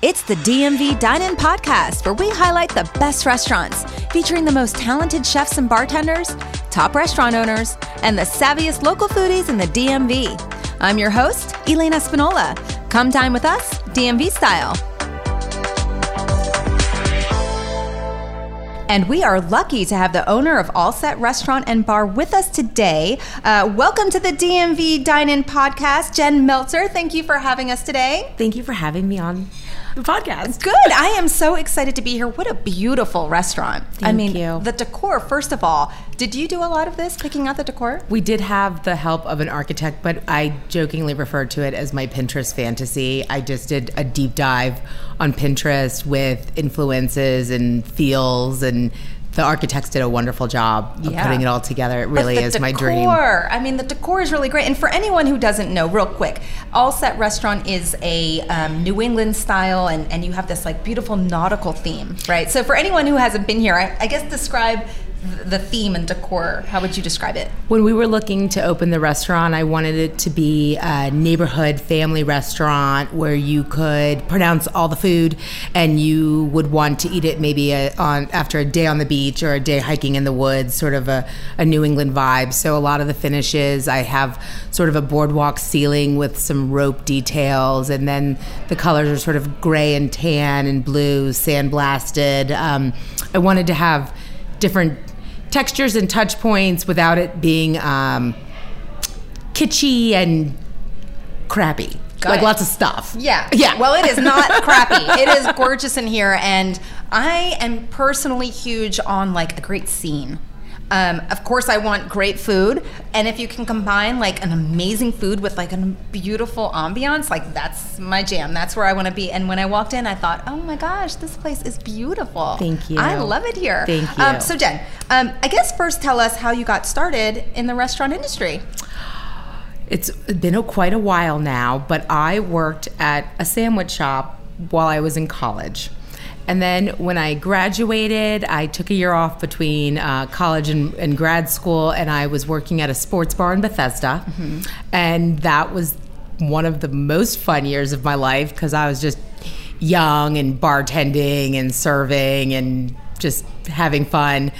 It's the DMV Dine In Podcast, where we highlight the best restaurants, featuring the most talented chefs and bartenders, top restaurant owners, and the savviest local foodies in the DMV. I'm your host, Elena Spinola. Come dine with us, DMV style. And we are lucky to have the owner of All Set Restaurant and Bar with us today. Uh, welcome to the DMV Dine In Podcast, Jen Meltzer. Thank you for having us today. Thank you for having me on the podcast. Good. I am so excited to be here. What a beautiful restaurant. I mean, you. the decor, first of all, did you do a lot of this, picking out the decor? We did have the help of an architect, but I jokingly referred to it as my Pinterest fantasy. I just did a deep dive on Pinterest with influences and feels and the architects did a wonderful job of Yeah. putting it all together. It really is my dream. decor, I mean, the decor is really great. And for anyone who doesn't know, real quick, All Set Restaurant is a um, New England style, and, and you have this like beautiful nautical theme, right? So for anyone who hasn't been here, I, I guess describe the theme and decor. How would you describe it? When we were looking to open the restaurant, I wanted it to be a neighborhood family restaurant where you could pronounce all the food and you would want to eat it maybe a, on after a day on the beach or a day hiking in the woods, sort of a, a New England vibe. So a lot of the finishes, I have sort of a boardwalk ceiling with some rope details, and then the colors are sort of gray and tan and blue, sandblasted. Um, I wanted to have different textures and touch points without it being um, kitschy and crappy. Got like it. lots of stuff. Yeah. Yeah. Well, it is not crappy. It is gorgeous in here. And I am personally huge on like a great scene. Um, of course, I want great food. And if you can combine like an amazing food with like a beautiful ambiance, like that's my jam. That's where I want to be. And when I walked in, I thought, oh my gosh, this place is beautiful. Thank you. I love it here. Thank Um, you. so, Jen, um, I guess first tell us how you got started in the restaurant industry. It's been a, quite a while now, but I worked at a sandwich shop while I was in college. And then when I graduated, I took a year off between uh, college and, and grad school, and I was working at a sports bar in Bethesda. And that was one of the most fun years of my life because I was just young and bartending and serving and just having fun.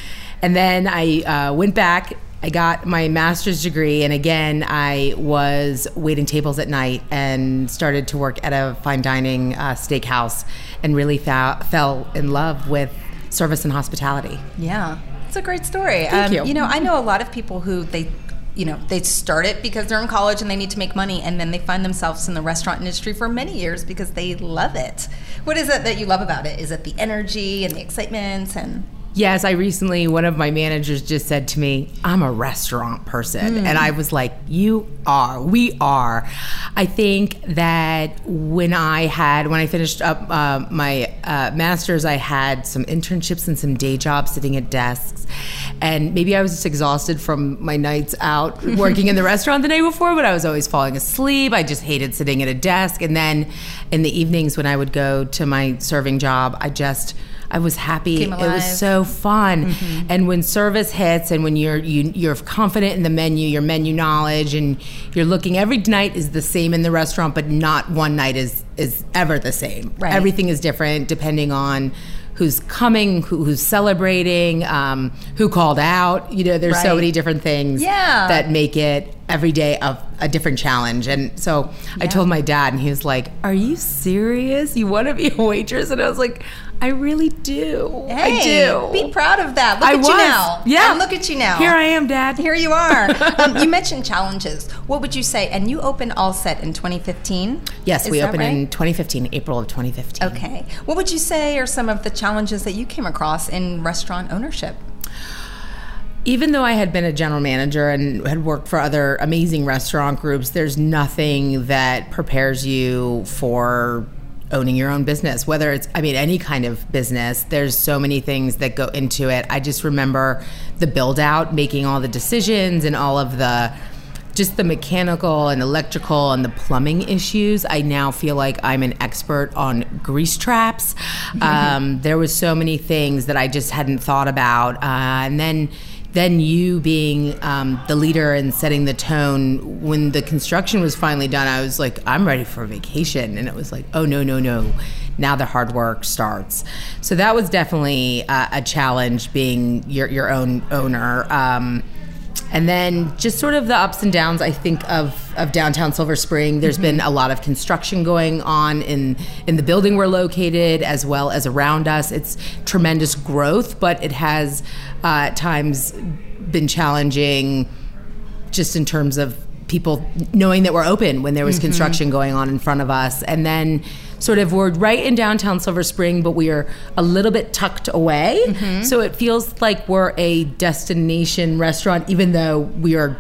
And then I uh, went back. I got my master's degree, and again, I was waiting tables at night and started to work at a fine dining uh, steakhouse and really fa- fell in love with service and hospitality. Yeah, it's a great story. Thank you. You know, I know a lot of people who they, you know, they start it because they're in college and they need to make money, and then they find themselves in the restaurant industry for many years because they love it. What is it that you love about it? Is it the energy and the excitement and? Yes, I recently, one of my managers just said to me, I'm a restaurant person. And I was like, You are. We are. I think that when I had, when I finished up uh, my uh, master's, I had some internships and some day jobs sitting at desks. And maybe I was just exhausted from my nights out working in the restaurant the day before, but I was always falling asleep. I just hated sitting at a desk. And then in the evenings when I would go to my serving job, I just, I was happy. It was so fun. And when service hits, and when you're you, you're confident in the menu, your menu knowledge, and you're looking every night is the same in the restaurant, but not one night is is ever the same. Right. Everything is different depending on who's coming, who, who's celebrating, um, who called out. You know, there's so many different things Yeah. that make it every day of a different challenge. And so I told my dad, and he was like, "Are you serious? You want to be a waitress?" And I was like, "I really do. I do. Be proud of that. Look I at you now. Yeah. And look at you now. Here I am, Dad. Here you are. um, you mentioned challenges. What would you say? And you opened All Set in 2015. Yes, Is we opened right? in 2015, April of 2015. Okay. What would you say are some of the challenges that you came across in restaurant ownership? Even though I had been a general manager and had worked for other amazing restaurant groups, there's nothing that prepares you for owning your own business, whether it's, I mean, any kind of business. There's so many things that go into it. I just remember the build out, making all the decisions and all of the just the mechanical and electrical and the plumbing issues. I now feel like I'm an expert on grease traps. Um, there was so many things that I just hadn't thought about, uh, and then then you being um, the leader and setting the tone when the construction was finally done i was like i'm ready for vacation and it was like oh no no no now the hard work starts. So that was definitely uh, a challenge being your, your own owner. Um, and then just sort of the ups and downs, I think, of, of downtown Silver Spring. There's mm-hmm. been a lot of construction going on in, in the building we're located as well as around us. It's tremendous growth, but it has uh, at times been challenging just in terms of people knowing that we're open when there was mm-hmm. construction going on in front of us. And then sort of we're right in downtown Silver Spring, but we are a little bit tucked away. Mm-hmm. So it feels like we're a destination restaurant, even though we are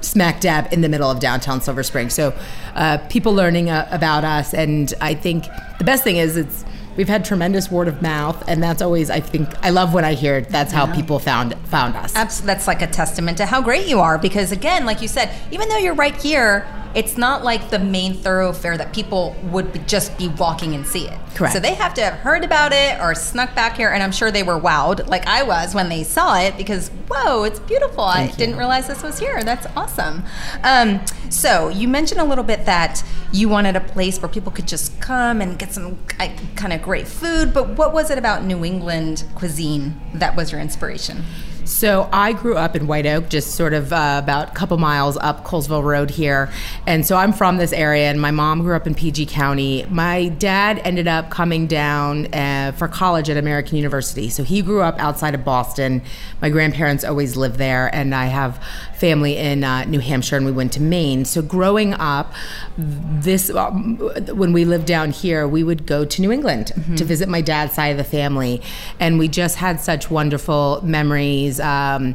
smack dab in the middle of downtown Silver Spring. So uh, people learning uh, about us, and I think the best thing is it's we've had tremendous word of mouth, and that's always I think I love when I hear that's how yeah. people found found us. Absolutely, that's like a testament to how great you are. Because again, like you said, even though you're right here it's not like the main thoroughfare that people would just be walking and see it. Correct. So they have to have heard about it or snuck back here, and I'm sure they were wowed, like I was when they saw it, because whoa, it's beautiful. Thank I you. didn't realize this was here. That's awesome. Um, so you mentioned a little bit that you wanted a place where people could just come and get some kind of great food, but what was it about New England cuisine that was your inspiration? So I grew up in White Oak, just sort of uh, about a couple miles up Colesville Road here. And so I'm from this area, and my mom grew up in PG County. My dad ended up coming down uh, for college at American University. So he grew up outside of Boston. My grandparents always lived there, and I have family in uh, New Hampshire, and we went to Maine. So growing up, this um, when we lived down here, we would go to New England mm-hmm. to visit my dad's side of the family, and we just had such wonderful memories um,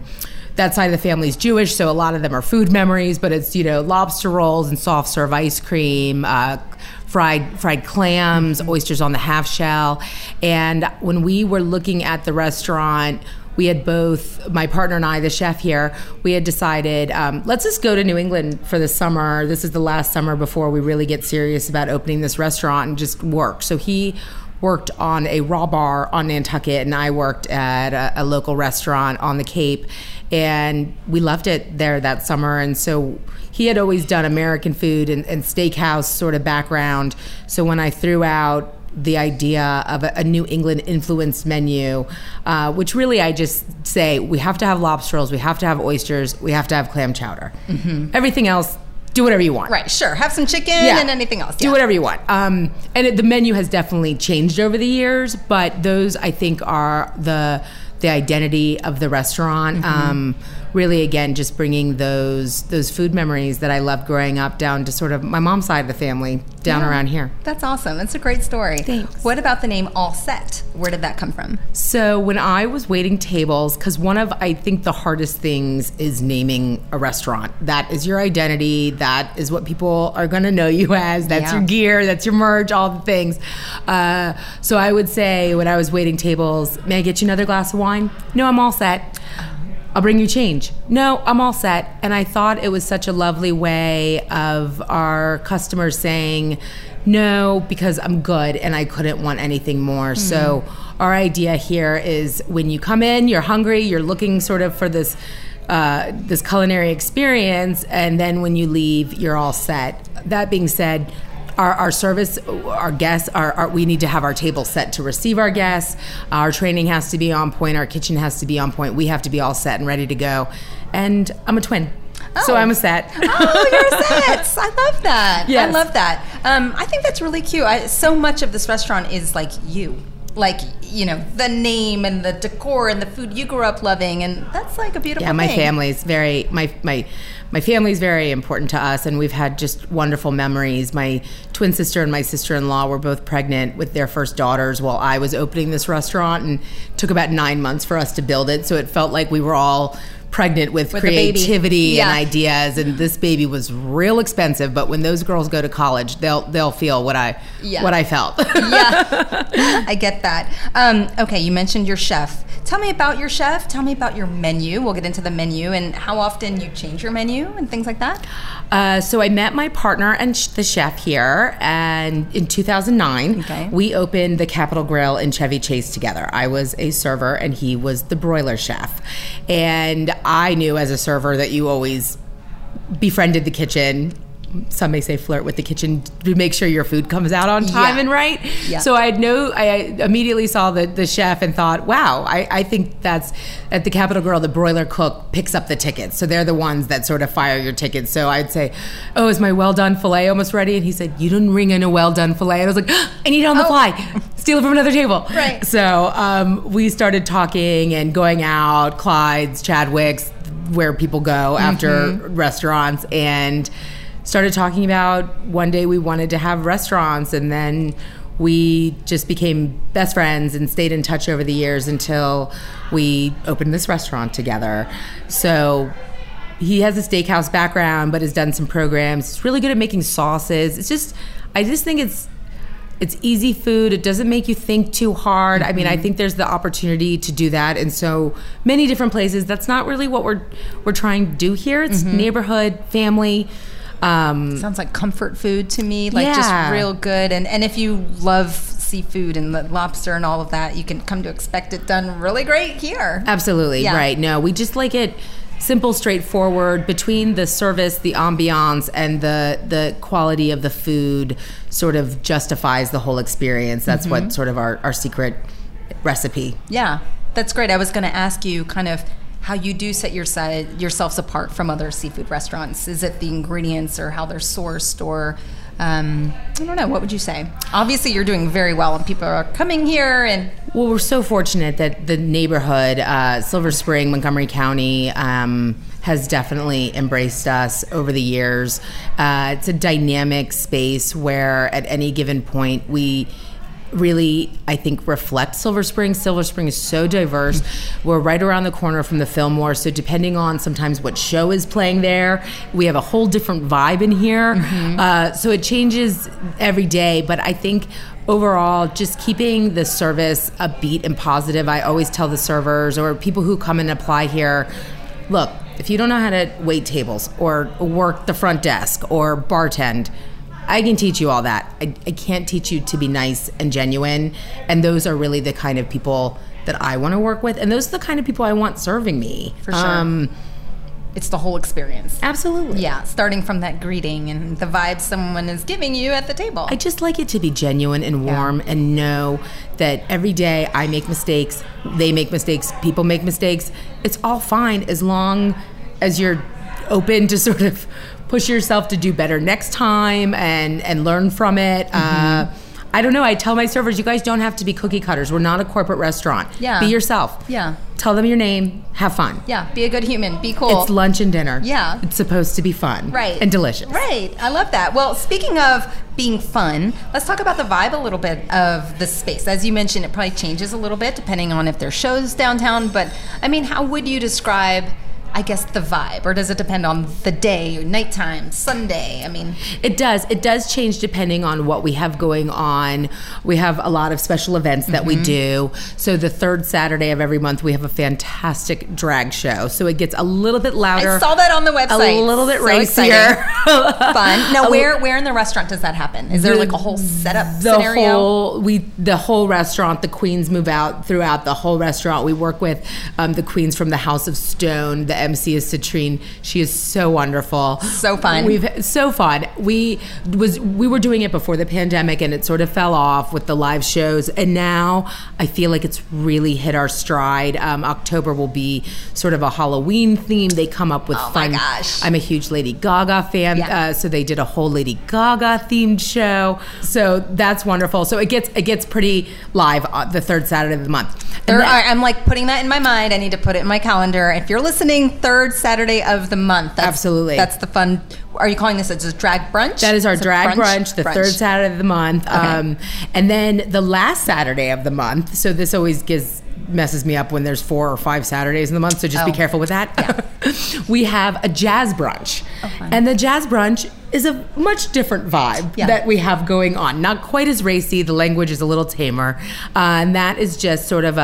that side of the family is Jewish, so a lot of them are food memories. But it's you know lobster rolls and soft serve ice cream, uh, fried fried clams, oysters on the half shell. And when we were looking at the restaurant, we had both my partner and I, the chef here. We had decided um, let's just go to New England for the summer. This is the last summer before we really get serious about opening this restaurant and just work. So he worked on a raw bar on Nantucket, and I worked at a, a, local restaurant on the Cape, and we loved it there that summer. And so he had always done American food and, and steakhouse sort of background. So when I threw out the idea of a, a New England influenced menu, uh, which really I just say we have to have lobster rolls, we have to have oysters, we have to have clam chowder. Mm-hmm. Everything else do whatever you want. Right, sure. Have some chicken yeah. and anything else. Do yeah. whatever you want. Um, and it, the menu has definitely changed over the years, but those I think are the the identity of the restaurant. Mm-hmm. Um, really, again, just bringing those those food memories that I loved growing up down to sort of my mom's side of the family down yeah, around here. That's awesome. That's a great story. Thanks. What about the name All Set? Where did that come from? So when I was waiting tables, because one of I think the hardest things is naming a restaurant. That is your identity. That is what people are going to know you as. That's yeah. your gear. That's your merch. All the things. Uh, so I would say when I was waiting tables, may I get you another glass of wine? No, I'm all set. I'll bring you change. No, I'm all set. And I thought it was such a lovely way of our customers saying, no, because I'm good and I couldn't want anything more. Mm-hmm. So, our idea here is when you come in, you're hungry, you're looking sort of for this. Uh, this culinary experience, and then when you leave, you're all set. That being said, our, our service, our guests, our, our, we need to have our table set to receive our guests. Our training has to be on point. Our kitchen has to be on point. We have to be all set and ready to go. And I'm a twin. Oh. So I'm a set. oh, you're a set. I love that. Yes. I love that. Um, I think that's really cute. I, so much of this restaurant is like you like you know the name and the decor and the food you grew up loving and that's like a beautiful yeah my thing. family's very my my my family's very important to us and we've had just wonderful memories my twin sister and my sister-in-law were both pregnant with their first daughters while i was opening this restaurant and took about nine months for us to build it so it felt like we were all pregnant with, with creativity yeah. and ideas and this baby was real expensive but when those girls go to college they'll they'll feel what i yeah. what i felt yeah i get that um, okay you mentioned your chef tell me about your chef tell me about your menu we'll get into the menu and how often you change your menu and things like that uh, so I met my partner and sh- the chef here, and in 2009, okay. we opened the Capital Grille in Chevy Chase together. I was a server, and he was the broiler chef. And I knew as a server that you always befriended the kitchen some may say flirt with the kitchen to make sure your food comes out on time Yeah. and right. Yeah. So I had no, I immediately saw the, the chef and thought, wow, I, I think that's at the Capital Grille, the broiler cook picks up the tickets. So they're the ones that sort of fire your tickets. So I'd say, oh, is my well done filet almost ready? And he said, you didn't ring in a well done filet. And I was like, I need it on the Oh. fly. Steal it from another table. Right. So um, we started talking and going out, Clyde's, Chadwick's, where people go after restaurants, and started talking about one day we wanted to have restaurants, and then we just became best friends and stayed in touch over the years until we opened this restaurant together. So he has a steakhouse background, but has done some programs. He's really good at making sauces. It's just, I just think it's it's easy food. It doesn't make you think too hard. I mean, I mm-hmm. think there's the opportunity to do that in so many different places. That's not really what we're we're trying to do here. It's mm-hmm. neighborhood, family. Um, Sounds like comfort food to me, like Yeah. just real good. And and if you love seafood and the lobster and all of that, you can come to expect it done really great here. Absolutely, Yeah. right. No, we just like it simple, straightforward. Between the service, the ambiance, and the the quality of the food, sort of justifies the whole experience. That's Mm-hmm. what sort of our, our secret recipe. Yeah, that's great. I was going to ask you kind of how you do set your side, yourselves apart from other seafood restaurants. Is it the ingredients or how they're sourced or um, I don't know. What would you say? Obviously, you're doing very well, and people are coming here. And Well, we're so fortunate that the neighborhood, uh, Silver Spring, Montgomery County, um, has definitely embraced us over the years. Uh, it's a dynamic space where at any given point we really i think reflect silver spring. Silver spring is so diverse. We're right around the corner from the fillmore so depending on sometimes what show is playing there we have a whole different vibe in here. Uh, so it changes every day but i think overall just keeping the service upbeat and positive i always tell the servers or people who come and apply here look if you don't know how to wait tables or work the front desk or bartend I can teach you all that. I, I can't teach you to be nice and genuine. And those are really the kind of people that I want to work with. And those are the kind of people I want serving me. For sure. Um, it's the whole experience. absolutely. Yeah, starting from that greeting and the vibe someone is giving you at the table. I just like it to be genuine and warm and know that every day I make mistakes, they make mistakes, people make mistakes. It's all fine as long as you're open to sort of push yourself to do better next time and and learn from it. Uh, I don't know. I tell my servers, you guys don't have to be cookie cutters. We're not a corporate restaurant. Yeah. Be yourself. Yeah. Tell them your name. Have fun. yeah, be a good human. Be cool. It's lunch and dinner. Yeah. It's supposed to be fun. Right. And delicious. Right. I love that. Well, speaking of being fun, let's talk about the vibe a little bit of the space. As you mentioned, it probably changes a little bit depending on if there's shows downtown. But I mean, how would you describe, I guess, the vibe? Or does it depend on the day, nighttime, Sunday? I mean, It does. It does change depending on what we have going on. We have a lot of special events that we do. So the third Saturday of every month, we have a fantastic drag show. So it gets a little bit louder. I saw that on the website. A little bit So racier. Fun. Now, where where in the restaurant does that happen? Is there like a whole setup the scenario? whole we the whole restaurant the queens move out throughout the whole restaurant we work with um, the queens from the house of stone the mc is citrine she is so wonderful So fun. we've so fun we was we were doing it before the pandemic and it sort of fell off with the live shows and now i feel like it's really hit our stride um, october will be sort of a halloween theme they come up with Oh my fun gosh. i'm a huge lady gaga fan Yeah. uh, so they did a whole Lady Gaga themed show. So that's wonderful. So it gets it gets pretty live uh, the third Saturday of the month. Third, then- right, I'm like putting that in my mind. I need to put it in my calendar. If you're listening, third Saturday of the month. That's, Absolutely. That's the fun. Are you calling this a drag brunch? that is our It's drag brunch, the third Saturday of the month. Um, and then the last Saturday of the month. So this always gives messes me up when there's four or five Saturdays in the month. So just be Oh. careful with that. we have a jazz brunch, fun. and the jazz brunch is a much different vibe Yeah. that we have going on. Not quite as racy. The language is a little tamer, uh, and that is just sort of a,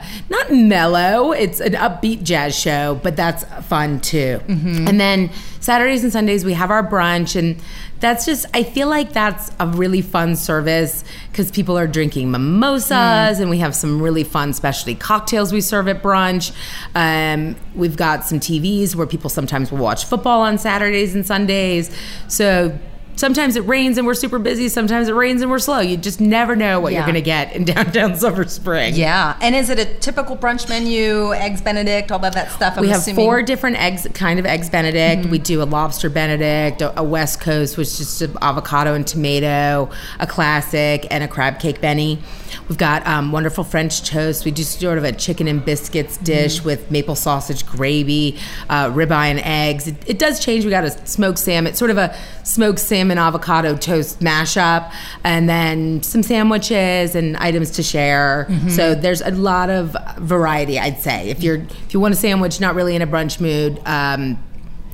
a not mellow. It's an upbeat jazz show, but that's fun too. And then Saturdays and Sundays we have our brunch, and that's just I feel like that's a really fun service because people are drinking mimosas, and we have some really fun specialty cocktails we serve at brunch. Um, we've got some TVs where people sometimes will watch football on Saturdays and Sundays. So sometimes it rains and we're super busy. Sometimes it rains and we're slow. You just never know what Yeah. you're going to get in downtown Silver Spring. Yeah. And is it a typical brunch menu, eggs Benedict, all of that stuff? I'm we have assuming? four different eggs, kind of eggs Benedict. Mm-hmm. We do a lobster Benedict, a, a West Coast, which is just avocado and tomato, a classic, and a crab cake Benny. We've got um, wonderful French toast. We do sort of a chicken and biscuits dish with maple sausage gravy, uh, ribeye and eggs. It, it does change. We got a smoked salmon, It's sort of a smoked salmon avocado toast mashup, and then some sandwiches and items to share. So there's a lot of variety, I'd say. If you're if you want a sandwich, not really in a brunch mood, um,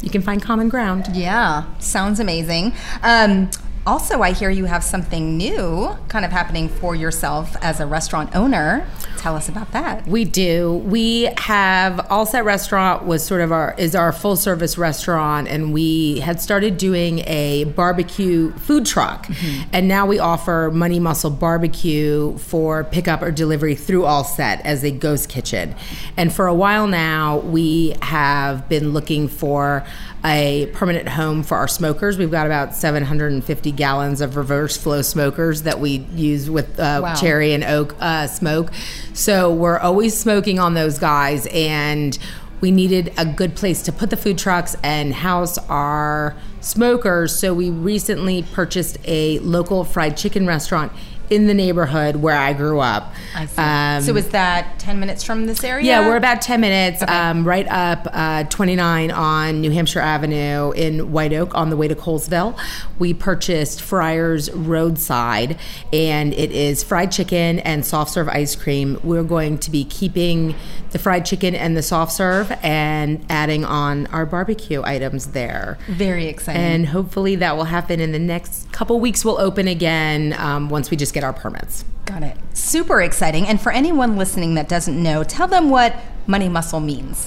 you can find common ground. Yeah, sounds amazing. Um, also, I hear you have something new kind of happening for yourself as a restaurant owner. Tell us about that. We do. We have All Set Restaurant was sort of our is our full service restaurant, and we had started doing a barbecue food truck, mm-hmm. and now we offer Money Muscle Barbecue for pickup or delivery through All Set as a ghost kitchen. And for a while now, we have been looking for a permanent home for our smokers. We've got about 750 gallons of reverse flow smokers that we use with uh, Wow. cherry and oak uh, smoke. So we're always smoking on those guys, and we needed a good place to put the food trucks and house our smokers. So we recently purchased a local fried chicken restaurant in the neighborhood where I grew up. I see. Um, so is that 10 minutes from this area? yeah, we're about 10 minutes, um, right up uh, 29 on New Hampshire Avenue in White Oak on the way to Colesville. We purchased Fryer's Roadside, and it is fried chicken and soft serve ice cream. We're going to be keeping the fried chicken and the soft serve and adding on our barbecue items there. Very exciting. And hopefully that will happen in the next couple weeks. We'll open again um, once we just get our permits. Got it. Super exciting. And for anyone listening that doesn't know, tell them what money muscle means.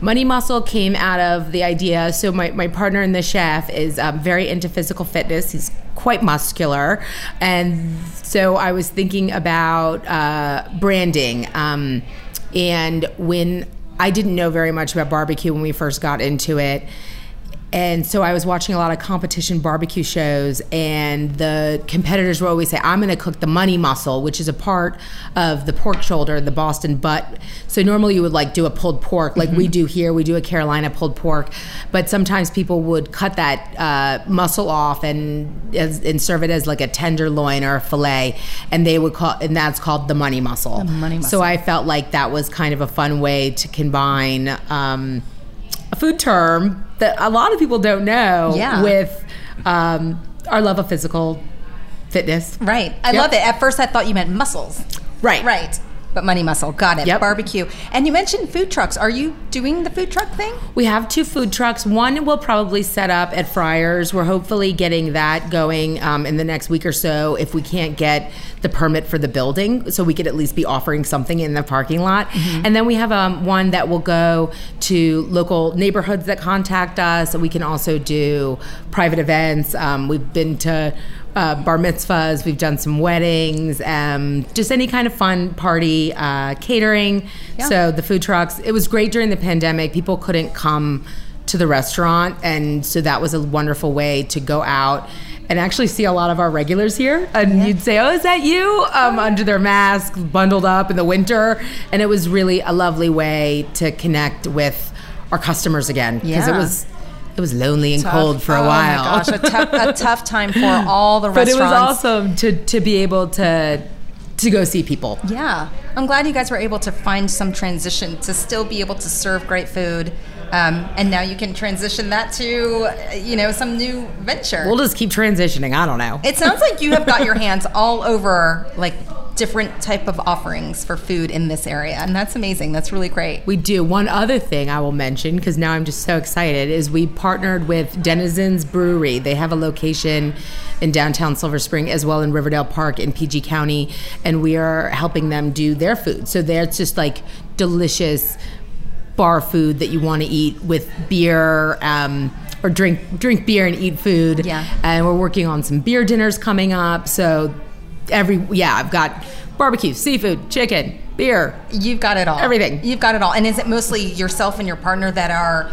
Money Muscle came out of the idea. So my, my partner and the chef is um, very into physical fitness. He's quite muscular, and so I was thinking about uh, branding. Um, and when I didn't know very much about barbecue when we first got into it. And so I was watching a lot of competition barbecue shows, and the competitors would always say, I'm going to cook the money muscle, which is a part of the pork shoulder, the Boston butt. So normally you would like do a pulled pork, like we do here, we do a Carolina pulled pork. But sometimes people would cut that uh, muscle off and, as, and serve it as like a tenderloin or a filet, and they would call, and that's called the money muscle. The money muscle. So. I felt like that was kind of a fun way to combine. Um, food term that a lot of people don't know Yeah. with um, our love of physical fitness. Right. I Yep. love it. At first, I thought you meant muscles. Right. Right. But money muscle. Got it. Yep. Barbecue. And you mentioned food trucks. Are you doing the food truck thing? We have two food trucks. One will probably set up at Fryer's. We're hopefully getting that going um, in the next week or so if we can't get the permit for the building, so we could at least be offering something in the parking lot. And then we have um, one that will go to local neighborhoods that contact us. We can also do private events. Um, we've been to uh, bar mitzvahs, we've done some weddings, um, just any kind of fun party, uh, catering. Yeah. So the food trucks. It was great during the pandemic. People couldn't come to the restaurant, and so that was a wonderful way to go out and actually see a lot of our regulars here. And you'd say, "Oh, is that you?" Um, under their masks, bundled up in the winter, and it was really a lovely way to connect with our customers again because it Yeah. was it was lonely and cold for a Oh while. my gosh, a tough, a tough time for all the restaurants. but it was awesome to to be able to to go see people. Yeah, I'm glad you guys were able to find some transition to still be able to serve great food, um, and now you can transition that to, you know, some new venture. We'll just keep transitioning. I don't know. it sounds like you have got your hands all over like different type of offerings for food in this area, and that's amazing. That's really great. We do. One other thing I will mention, because now I'm just so excited, is we partnered with Denizens Brewery. They have a location in downtown Silver Spring as well in Riverdale Park in PG County, and we are helping them do their food. So that's just like delicious bar food that you want to eat with beer. Um, or drink drink beer and eat food. Yeah. And we're working on some beer dinners coming up. So every yeah, I've got barbecue, seafood, chicken, beer, You've got it all. Everything. You've got it all. And is it mostly yourself and your partner that are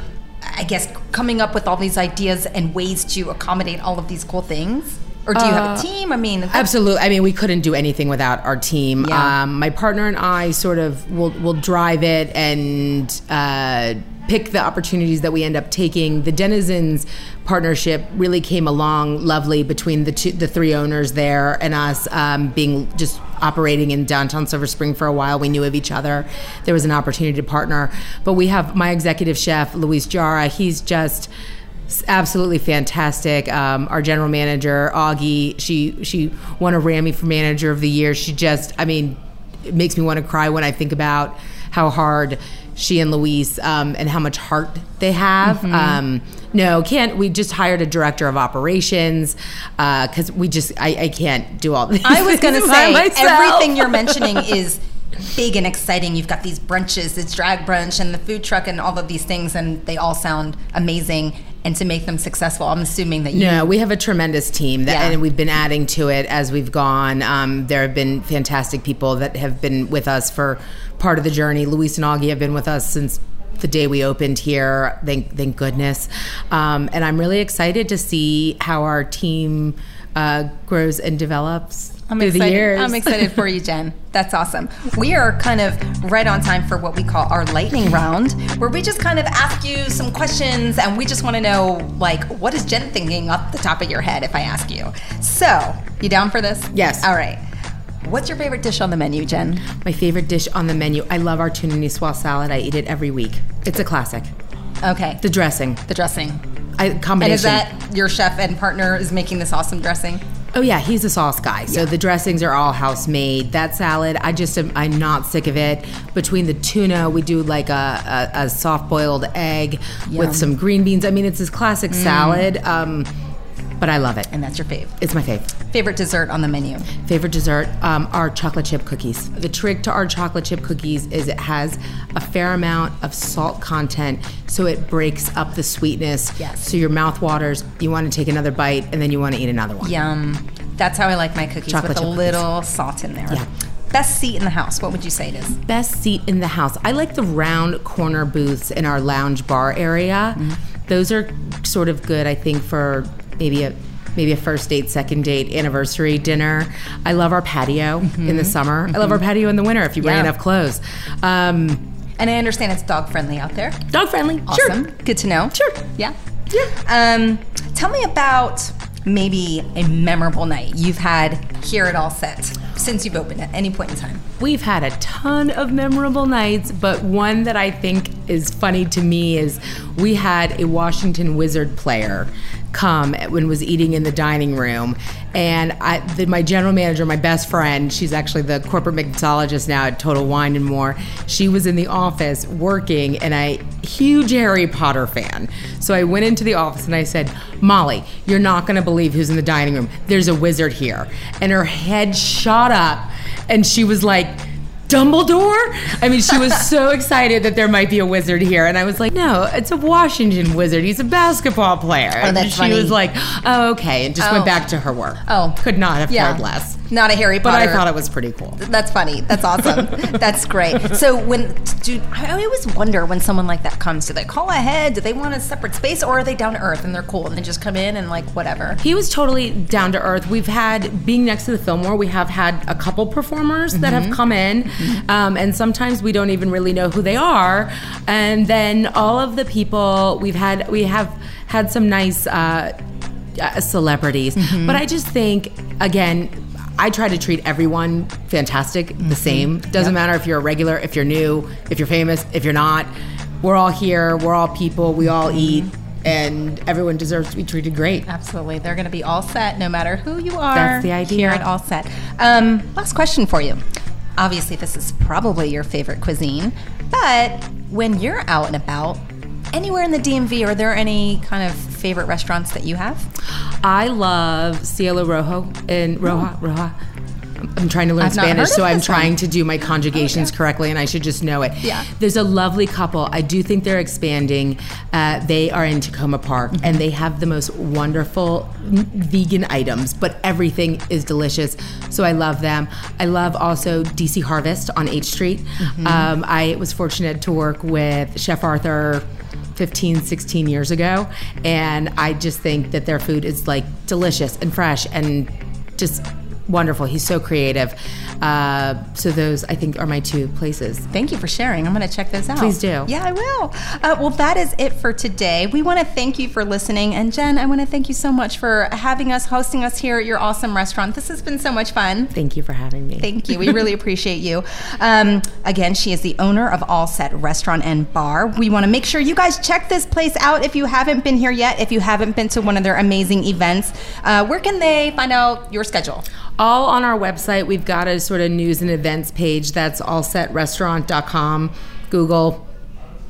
I guess, coming up with all these ideas and ways to accommodate all of these cool things? Or do you have a team? I mean, Absolutely. I mean, we couldn't do anything without our team. Yeah. Um, my partner and I sort of will will drive it and uh, pick the opportunities that we end up taking. The Denizens partnership really came along lovely between the two, the three owners there and us um, being just operating in downtown Silver Spring for a while. We knew of each other. There was an opportunity to partner. But we have my executive chef, Luis Jara. He's just absolutely fantastic. Um, our general manager Augie, she she won a Rammy for manager of the year. She just, I mean, it makes me want to cry when I think about how hard she and Luis um, and how much heart they have. Mm-hmm. Um, no, can't. We just hired a director of operations because we just I, I can't do all this. I was going to say everything you're mentioning is big and exciting. You've got these brunches, it's drag brunch, and the food truck, and all of these things, and they all sound amazing. And to make them successful, I'm assuming that you. No, we have a tremendous team, that, Yeah. and we've been adding to it as we've gone. Um, there have been fantastic people that have been with us for part of the journey. Luis and Augie have been with us since the day we opened here. Thank, thank goodness. Um, and I'm really excited to see how our team uh, grows and develops I'm through excited. the years. I'm excited for you, Jen. That's awesome. We are kind of right on time for what we call our lightning round, where we just kind of ask you some questions and we just want to know, like, what is Jen thinking off the top of your head if I ask you? So, you down for this? Yes. All right. What's your favorite dish on the menu, Jen? My favorite dish on the menu. I love our tuna niçoise salad. I eat it every week. It's a classic. Okay. The dressing, The dressing. I, combination. And is that your chef and partner is making this awesome dressing? Oh yeah, he's a sauce guy. So the dressings are all house made. That salad, I just am, I'm not sick of it. Between the tuna, we do like a, a, a soft boiled egg Yum. Mm. with some green beans. I mean, it's this classic salad, um, but I love it. And that's your fave. It's my fave. Favorite dessert on the menu? Favorite dessert um, are chocolate chip cookies. The trick to our chocolate chip cookies is it has a fair amount of salt content, so it breaks up the sweetness. Yes. So your mouth waters. You want to take another bite, and then you want to eat another one. Yum. That's how I like my cookies Chocolate with a chip cookies. little salt in there. Yeah. Best seat in the house. What would you say it is? best seat in the house. I like the round corner booths in our lounge bar area. Those are sort of good, I think, for maybe a maybe a first date, second date, anniversary dinner. I love our patio in the summer. I love our patio in the winter if you bring Yeah. enough clothes. Um, And I understand it's dog friendly out there. dog friendly, Awesome. sure. Good to know. Sure. Yeah. Yeah. Um, tell me about maybe a memorable night you've had here at All Set since you've opened at any point in time. We've had a ton of memorable nights, but one that I think is funny to me is we had a Washington Wizard player come when was eating in the dining room, and I, the, my general manager, my best friend, she's actually the corporate mixologist now at Total Wine and More. She was in the office working, and I huge Harry Potter fan. So I went into the office and I said, Molly, you're not going to believe who's in the dining room. There's a wizard here, and her head shot up, and she was like. Dumbledore? I mean, she was so excited that there might be a wizard here. And I was like, no, it's a Washington wizard. He's a basketball player. Oh, and that's she funny. was like, oh, okay. And just Oh. went back to her work. Oh. Could not have Yeah. cared less. Not a Harry Potter. But I thought it was pretty cool. That's funny. That's awesome. That's great. So when do I always wonder when someone like that comes, do they call ahead? Do they want a separate space, or are they down to earth and they're cool and they just come in and like whatever? He was totally down to earth. We've had, being next to the Fillmore, we have had a couple performers that have come in, um, and sometimes we don't even really know who they are. And then all of the people we've had, we have had some nice uh, uh, celebrities. But I just think, again, I try to treat everyone fantastic the same. Doesn't matter if you're a regular, if you're new, if you're famous, if you're not. We're all here. We're all people. We all eat, and everyone deserves to be treated great. Absolutely. They're going to be all set no matter who you are. That's the idea. Here at All Set. Um, last question for you. Obviously, this is probably your favorite cuisine, but when you're out and about, anywhere in the DMV, are there any kind of favorite restaurants that you have? I love Cielo Rojo in Roja. Roja. I'm trying to learn I've Spanish, so I'm this one. trying to do my conjugations correctly, and I should just know it. Yeah. There's a lovely couple. I do think they're expanding. Uh, they are in Takoma Park, Mm-hmm. and they have the most wonderful vegan items, but everything is delicious. So I love them. I love also DC Harvest on H Street. Mm-hmm. Um, I was fortunate to work with Chef Arthur 15, 16 years ago. And I just think that their food is like delicious and fresh and just wonderful. He's so creative. Uh, so those, I think, are my two places. Thank you for sharing. I'm going to check those out. Please do. Yeah, I will. Uh, well, that is it for today. We want to thank you for listening. And Jen, I want to thank you so much for having us, hosting us here at your awesome restaurant. This has been so much fun. Thank you for having me. Thank you. We really appreciate you. Um, again, she is the owner of All Set Restaurant and Bar. We want to make sure you guys check this place out if you haven't been here yet, if you haven't been to one of their amazing events. Uh, where can they find out your schedule? All on our website. We've got a sort of news and events page that's allsetrestaurant.com. Google,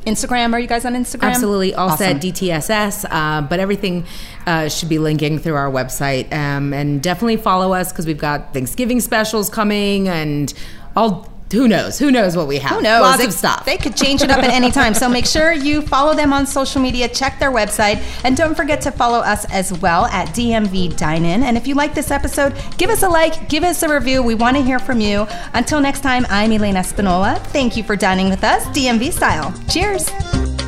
Instagram? Are you guys on Instagram? absolutely all Awesome. set DTSS, uh, but everything uh, should be linking through our website. Um, and definitely follow us because we've got Thanksgiving specials coming and all. Who knows? Who knows what we have? Who knows? Lots they, of stuff. They could change it up at any time. So make sure you follow them on social media, check their website, and don't forget to follow us as well at DMV Dine In. And if you like this episode, give us a like, give us a review. We want to hear from you. Until next time, I'm Elena Spinola. Thank you for dining with us, DMV style. Cheers.